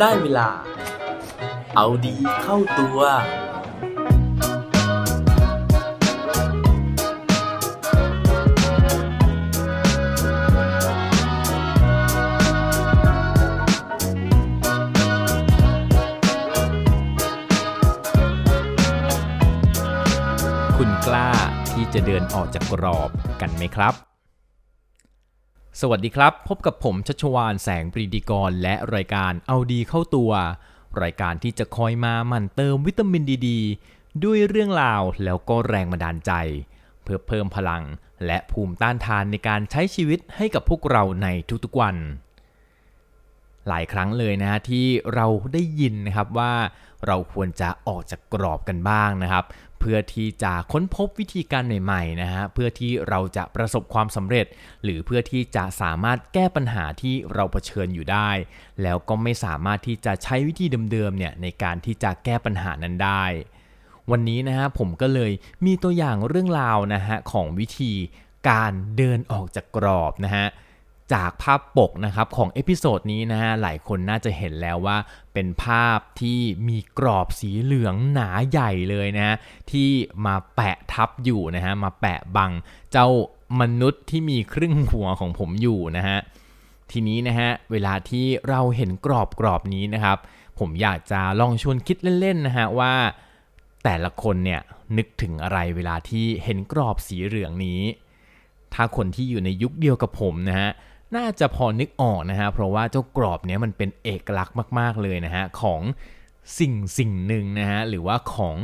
ได้เวลา เอาดีเข้าตัว คุณกล้าที่จะเดินออกจากกรอบกันไหมครับ สวัสดีครับ พบกับผมชัชวานแสงปรีดีกร และรายการเอาดีเข้าตัว รายการที่จะคอยมาหมั่นเติมวิตามินดีดด้วยเรื่องราวแล้วก็แรงบันดาลใจ เพื่อเพิ่มพลังและภูมิต้านทานในการใช้ชีวิตให้กับพวกเราในทุกๆวัน หลายครั้งเลยนะฮะที่เราได้ยินนะครับว่าเราควรจะออกจากกรอบกันบ้างนะครับ เพื่อที่จะค้นพบวิธีการใหม่ๆนะฮะเพื่อที่เราจะประสบความสำเร็จ หรือเพื่อที่จะสามารถแก้ปัญหาที่เราเผชิญอยู่ได้ แล้วก็ไม่สามารถที่จะใช้วิธีเดิมๆเนี่ยในการที่จะแก้ปัญหานั้นได้วันนี้นะฮะผมก็เลยมีตัวอย่างเรื่องราวนะฮะของวิธีการเดินออกจากกรอบนะฮะ จากภาพปกนะครับของ episode นี้นะฮะหลายคนน่าจะเห็นแล้วว่าเป็นภาพที่มีกรอบสีเหลืองหนาใหญ่เลยนะฮะที่มาแปะทับอยู่นะฮะมาแปะบังเจ้ามนุษย์ที่มีครึ่งหัวของผมอยู่นะฮะทีนี้นะฮะเวลาที่เราเห็นกรอบกรอบนี้นะครับ ผมอยากจะลองชวนคิดเล่นๆนะฮะว่าแต่ละคนเนี่ยนึกถึงอะไรเวลาที่เห็นกรอบสีเหลืองนี้ ถ้าคนที่อยู่ในยุคเดียวกับผมนะฮะ น่าจะพอนึกออกนะฮะเพราะว่าเจ้ากรอบเนี้ยมันเป็นเอกลักษณ์มากๆเลยนะฮะของสิ่งสิ่งหนึ่งนะฮะหรือว่าของ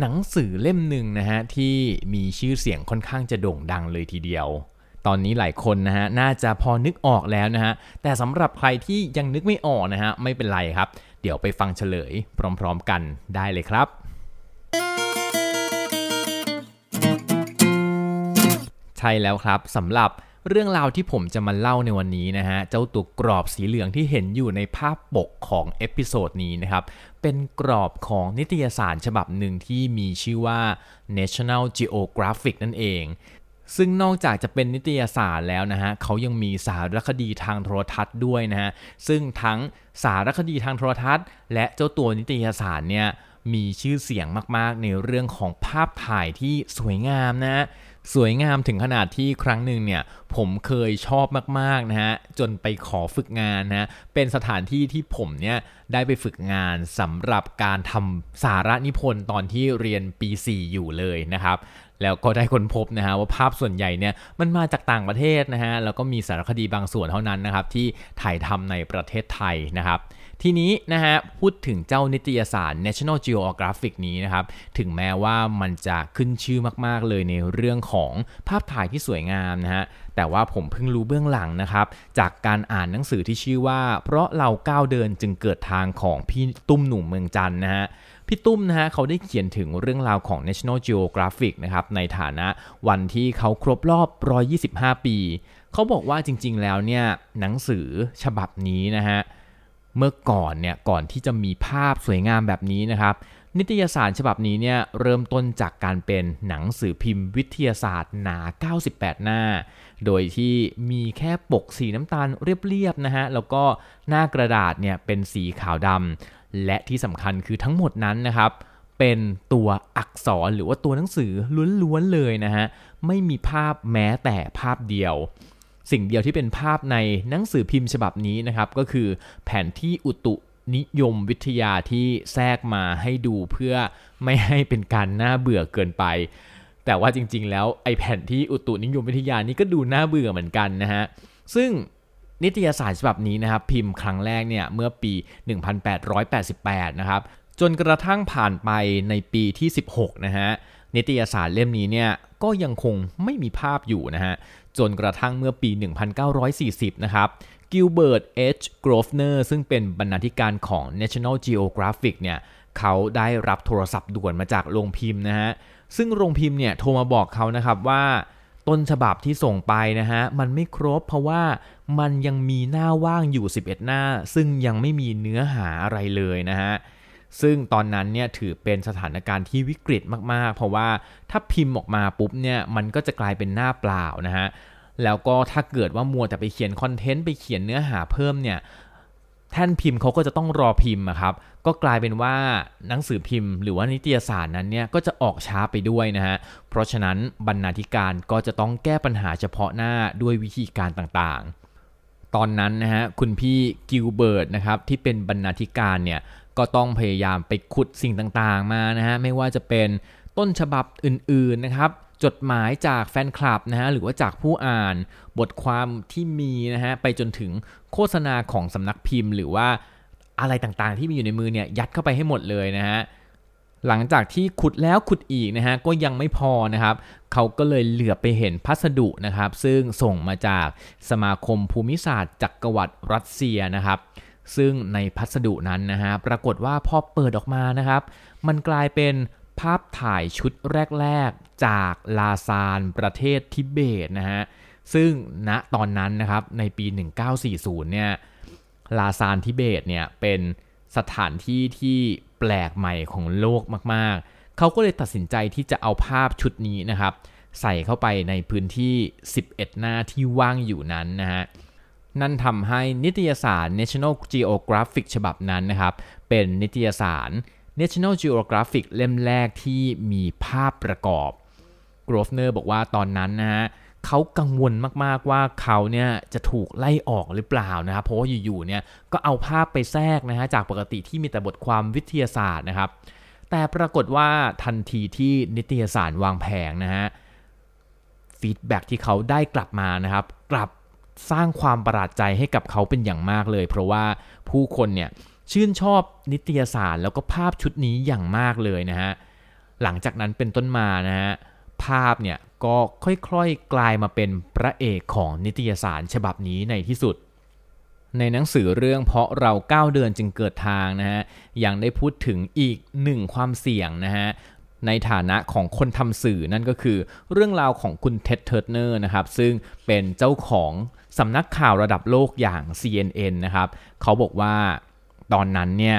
หนังสือเล่มหนึ่งนะฮะที่มีชื่อเสียงค่อนข้างจะโด่งดังเลยทีเดียว ตอนนี้หลายคนนะฮะน่าจะพอนึกออกแล้วนะฮะแต่สำหรับใครที่ยังนึกไม่ออกนะฮะไม่เป็นไรครับ เดี๋ยวไปฟังเฉลยพร้อมๆกันได้เลยครับ ใช่แล้วครับสำหรับ เรื่องราวที่ผมจะมาเล่าในวันนี้นะฮะ เจ้าตัวกรอบสีเหลืองที่เห็นอยู่ในภาพปกของเอพิโซดนี้นะครับ เป็นกรอบของนิตยสารฉบับหนึ่งที่มีชื่อว่า National Geographic นั่นเอง ซึ่งนอกจากจะเป็นนิตยสารแล้วนะฮะ เขายังมีสารคดีทางโทรทัศน์ด้วยนะฮะ ซึ่งทั้งสารคดีทางโทรทัศน์ และเจ้าตัวนิตยสารเนี่ยมีชื่อเสียงมาก ๆ ในเรื่องของภาพถ่ายที่สวยงามนะฮะ สวยงามถึงขนาดที่ครั้งหนึ่งเนี่ยผมเคยชอบมากๆนะฮะจนไปขอฝึกงานนะเป็นสถานที่ที่ผมเนี่ยได้ไปฝึกงานสำหรับการทำสาระนิพนธ์ตอนที่เรียนปี 4 อยู่เลยนะครับแล้วก็ได้ค้นพบนะฮะว่าภาพส่วนใหญ่เนี่ยมันมาจากต่างประเทศนะฮะแล้วก็มีสารคดีบางส่วนเท่านั้นนะครับที่ถ่ายทำในประเทศไทยนะครับ ทีนี้นะฮะพูดถึงเจ้านิตยสาร National Geographic นี้นะครับ ถึงแม้ว่ามันจะขึ้นชื่อมาก ๆ เลยในเรื่องของภาพถ่ายที่สวยงามนะฮะแต่ว่าผมเพิ่งรู้เบื้องหลังนะครับ จากการอ่านหนังสือที่ชื่อว่า เพราะเราก้าวเดินจึงเกิดทางของพี่ตุ้มหนุ่มเมืองจันนะฮะพี่ตุ้มนะฮะเขาได้เขียนถึงเรื่องราวของ National Geographic นะครับในฐานะวันที่เขาครบรอบ 125 ปี เขาบอกว่าจริง ๆ แล้วเนี่ยหนังสือฉบับนี้นะฮะ เมื่อก่อนเนี่ยก่อนที่จะมีภาพสวยงามแบบนี้นะครับ นิตยสารฉบับนี้เนี่ยเริ่มต้นจากการเป็นหนังสือพิมพ์วิทยาศาสตร์หนา 98 หน้า โดยที่มีแค่ปกสีน้ำตาลเรียบๆนะฮะแล้วก็หน้ากระดาษเนี่ยเป็นสีขาวดำและที่สำคัญคือทั้งหมดนั้นนะครับเป็นตัวอักษรหรือว่าตัวหนังสือล้วนๆเลยนะฮะไม่มีภาพแม้แต่ภาพเดียว สิ่งเดียวที่เป็นภาพในหนังสือพิมพ์ฉบับนี้นะครับ ก็คือแผนที่อุตุนิยมวิทยาที่แทรกมาให้ดูเพื่อไม่ให้เป็นการน่าเบื่อเกินไป แต่ว่าจริงๆ แล้วไอแผนที่อุตุนิยมวิทยานี่ก็ดูน่าเบื่อเหมือนกันนะฮะ ซึ่งนิตยสารฉบับนี้นะครับพิมพ์ครั้งแรกเนี่ยเมื่อปี 1888 นะครับจนกระทั่งผ่านไปในปีที่ 16 นะฮะนิตยสารเล่มนี้เนี่ย ก็ยังคงไม่มีภาพอยู่นะฮะ จนกระทั่งเมื่อปี 1940 นะครับกิลเบิร์ตเอชกรอฟเนอร์ซึ่งเป็นบรรณาธิการของ National Geographic เนี่ยเขาได้รับโทรศัพท์ด่วนมาจากโรงพิมพ์นะฮะ ซึ่งโรงพิมพ์เนี่ยโทรมาบอกเขานะครับว่าต้นฉบับที่ส่งไปนะฮะ มันไม่ครบเพราะว่ามันยังมีหน้าว่างอยู่ 11 หน้า ซึ่งยังไม่มีเนื้อหาอะไรเลยนะฮะ ซึ่งตอนนั้นเนี่ยถือเป็นสถานการณ์ที่วิกฤตมากๆ เพราะว่าถ้าพิมพ์ออกมาปุ๊บเนี่ยมันก็จะกลายเป็นหน้าเปล่านะฮะแล้วก็ถ้าเกิดว่ามัวแต่ไปเขียนคอนเทนต์ไปเขียนเนื้อหาเพิ่มเนี่ยแท่นพิมพ์เขาก็จะต้องรอพิมพ์ครับ ก็กลายเป็นว่าหนังสือพิมพ์ หรือว่านิตยสารนั้นเนี่ยก็จะออกช้าไปด้วยนะฮะ เพราะฉะนั้นบรรณาธิการก็จะต้องแก้ปัญหาเฉพาะหน้าด้วยวิธีการต่างๆ ตอนนั้นนะฮะคุณพี่กิลเบิร์ตนะครับที่เป็นบรรณาธิการเนี่ย ก็ต้องพยายามไปขุดสิ่งต่างๆมานะฮะไม่ว่าจะเป็นต้นฉบับอื่นๆนะครับจดหมายจากแฟนคลับนะฮะหรือว่าจากผู้อ่านบทความที่มีนะฮะไปจนถึงโฆษณาของสำนักพิมพ์ หรือว่าอะไรต่างๆ ที่มีอยู่ในมือเนี่ยยัดเข้าไปให้หมดเลยนะฮะหลังจากที่ขุดแล้วขุดอีกนะฮะก็ยังไม่พอนะครับ เขาก็เลยเหลือไปเห็นพัสดุนะครับ ซึ่งส่งมาจากสมาคมภูมิศาสตร์จักรวรรดิรัสเซียนะครับ ซึ่งในพัสดุนั้นนะฮะปรากฏว่าพอเปิดออกมานะครับ มันกลายเป็นภาพถ่ายชุดแรก ๆ จากลาซานประเทศทิเบตนะฮะซึ่งณตอนนั้นนะครับในปี 1940 เนี่ยลาซานทิเบตเนี่ยเป็นสถานที่ที่แปลกใหม่ของโลกมากๆ เขาก็เลยตัดสินใจที่จะเอาภาพชุดนี้นะครับ ใส่เข้าไปในพื้นที่ 11 หน้าที่ว่างอยู่นั้นนะฮะ นั่นทำให้นิตยสาร National Geographic ฉบับนั้นนะครับ เป็นนิตยสาร National Geographic เล่มแรกที่มีภาพประกอบกรฟเนอร์บอกว่าตอนนั้นนะฮะเขากังวลมากๆว่าเขาเนี่ยจะถูกไล่ออกหรือเปล่านะครับเพราะว่าอยู่ๆเนี่ยก็เอาภาพไปแทรกนะฮะจากปกติที่มีแต่บทความวิทยาศาสตร์นะครับ แต่ปรากฏว่าทันทีที่นิตยสารวางแผงนะฮะ feedback ที่เขาได้กลับมานะครับ กลับ สร้างความประหลาดใจให้กับเขาเป็นอย่างมากเลย เพราะว่าผู้คนเนี่ยชื่นชอบนิตยสารแล้วก็ภาพชุดนี้อย่างมากเลยนะฮะหลังจากนั้นเป็นต้นมานะฮะภาพเนี่ยก็ค่อยๆกลายมาเป็นพระเอกของนิตยสารฉบับนี้ในที่สุด ในหนังสือเรื่องเพราะเราก้าวเดินจึงเกิดทางนะฮะยังได้พูดถึงอีกหนึ่งความเสี่ยงนะฮะในฐานะของคนทำสื่อนั่นก็คือเรื่องราวของคุณเท็ดเทิร์เนอร์นะครับซึ่งเป็นเจ้าของ สำนักข่าวระดับโลกอย่าง CNN นะครับเขาบอกว่าตอนนั้นเนี่ย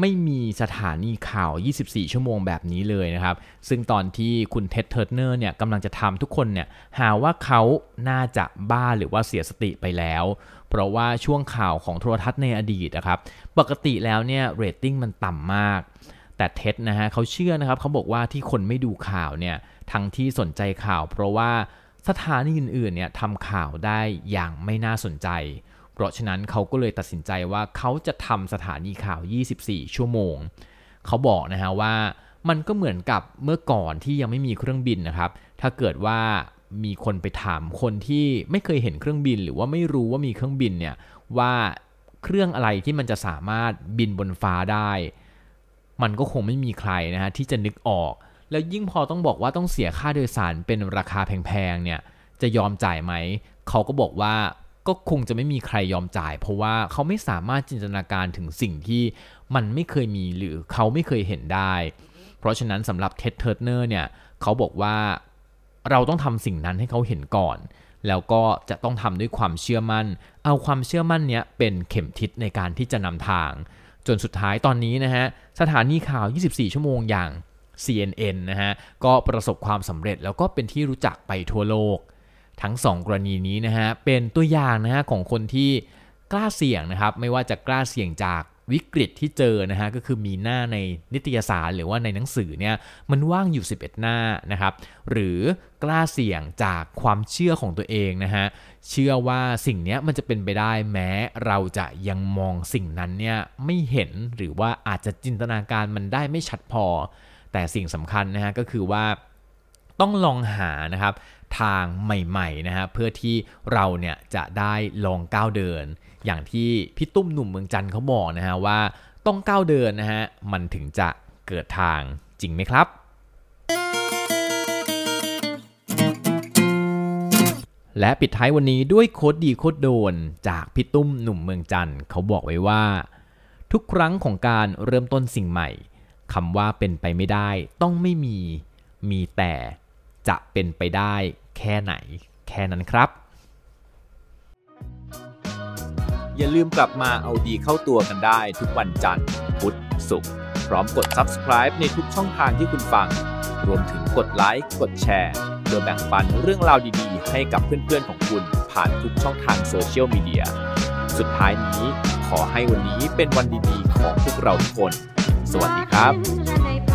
ไม่มีสถานีข่าว 24 ชั่วโมงแบบนี้เลยนะครับ ซึ่งตอนที่คุณเท็ดเทิร์เนอร์เนี่ยกำลังจะทำทุกคนเนี่ยหาว่าเขาน่าจะบ้าหรือว่าเสียสติไปแล้ว เพราะว่าช่วงข่าวของโทรทัศน์ในอดีตนะครับ ปกติแล้วเนี่ยเรตติ้งมันต่ำมาก แต่เท็ดนะฮะเขาเชื่อนะครับเขาบอกว่าที่คนไม่ดูข่าวเนี่ยทั้งที่สนใจข่าว เพราะว่า สถานีอื่นๆเนี่ยทำข่าวได้อย่างไม่น่าสนใจ เพราะฉะนั้นเขาก็เลยตัดสินใจว่าเขาจะทำสถานีข่าว 24 ชั่วโมง เขาบอกนะฮะว่ามันก็เหมือนกับเมื่อก่อนที่ยังไม่มีเครื่องบินนะครับ ถ้าเกิดว่ามีคนไปถามคนที่ไม่เคยเห็นเครื่องบิน หรือว่าไม่รู้ว่ามีเครื่องบินเนี่ยว่าเครื่องอะไรที่มันจะสามารถบินบนฟ้าได้ มันก็คงไม่มีใครนะฮะที่จะนึกออก แล้วยิ่งพอต้องบอกว่าต้องเสียค่าโดยสารเป็นราคาแพงๆเนี่ยจะยอมจ่ายไหม เขาก็บอกว่าก็คงจะไม่มีใครยอมจ่าย เพราะว่าเขาไม่สามารถจินตนาการถึงสิ่งที่มันไม่เคยมีหรือเขาไม่เคยเห็นได้ เพราะฉะนั้นสำหรับเท็ดเทิร์เนอร์เนี่ยเขาบอกว่าเราต้องทำสิ่งนั้นให้เขาเห็นก่อน แล้วก็จะต้องทำด้วยความเชื่อมั่น เอาความเชื่อมั่นเนี้ยเป็นเข็มทิศในการที่จะนำทาง จนสุดท้ายตอนนี้นะฮะสถานีข่าว 24 ชั่วโมงอย่าง CNN นะฮะก็ประสบความสำเร็จแล้วก็เป็นที่รู้จักไปทั่วโลก ทั้ง 2 กรณีนี้นะฮะเป็นตัวอย่างนะฮะของคนที่กล้าเสี่ยงนะครับไม่ว่าจะกล้าเสี่ยงจากวิกฤตที่เจอนะฮะก็คือมีหน้าในนิตยสารหรือว่าในหนังสือเนี่ยมันว่างอยู่ 11 หน้านะครับหรือกล้าเสี่ยงจากความเชื่อของตัวเองนะฮะเชื่อว่าสิ่งนี้มันจะเป็นไปได้แม้เราจะยังมองสิ่งนั้นเนี่ยไม่เห็นหรือว่าอาจจะจินตนาการมันได้ไม่ชัดพอ แต่สิ่งสำคัญนะฮะก็คือว่าต้องลองหานะครับทางใหม่ๆนะฮะเพื่อที่เราเนี่ยจะได้ลองก้าวเดิน อย่างที่พี่ตุ้มหนุ่มเมืองจันทร์เขาบอกนะฮะว่าต้องก้าวเดินนะฮะมันถึงจะเกิดทางจริงไหมครับ และปิดท้ายวันนี้ด้วยโคดดีโคดโดนจากพี่ตุ้มหนุ่มเมืองจันทร์เขาบอกไว้ว่า ทุกครั้งของการเริ่มต้นสิ่งใหม่ คำว่าเป็นไปไม่ได้ ต้องไม่มีมีแต่จะเป็นไปได้แค่ไหน แค่นั้นครับ อย่าลืมกลับมาเอาดีเข้าตัวกันได้ทุกวันจันทร์พุธศุกร์พร้อมกด subscribe ในทุกช่องทางที่คุณฟัง รวมถึงกดไลค์กดแชร์เพื่อแบ่งปันเรื่องราวดีๆ ให้กับเพื่อนๆของคุณผ่านทุกช่องทางโซเชียลมีเดียสุดท้ายนี้ขอให้วันนี้เป็นวันดีๆ ของพวกเราทุกคน สวัสดีครับ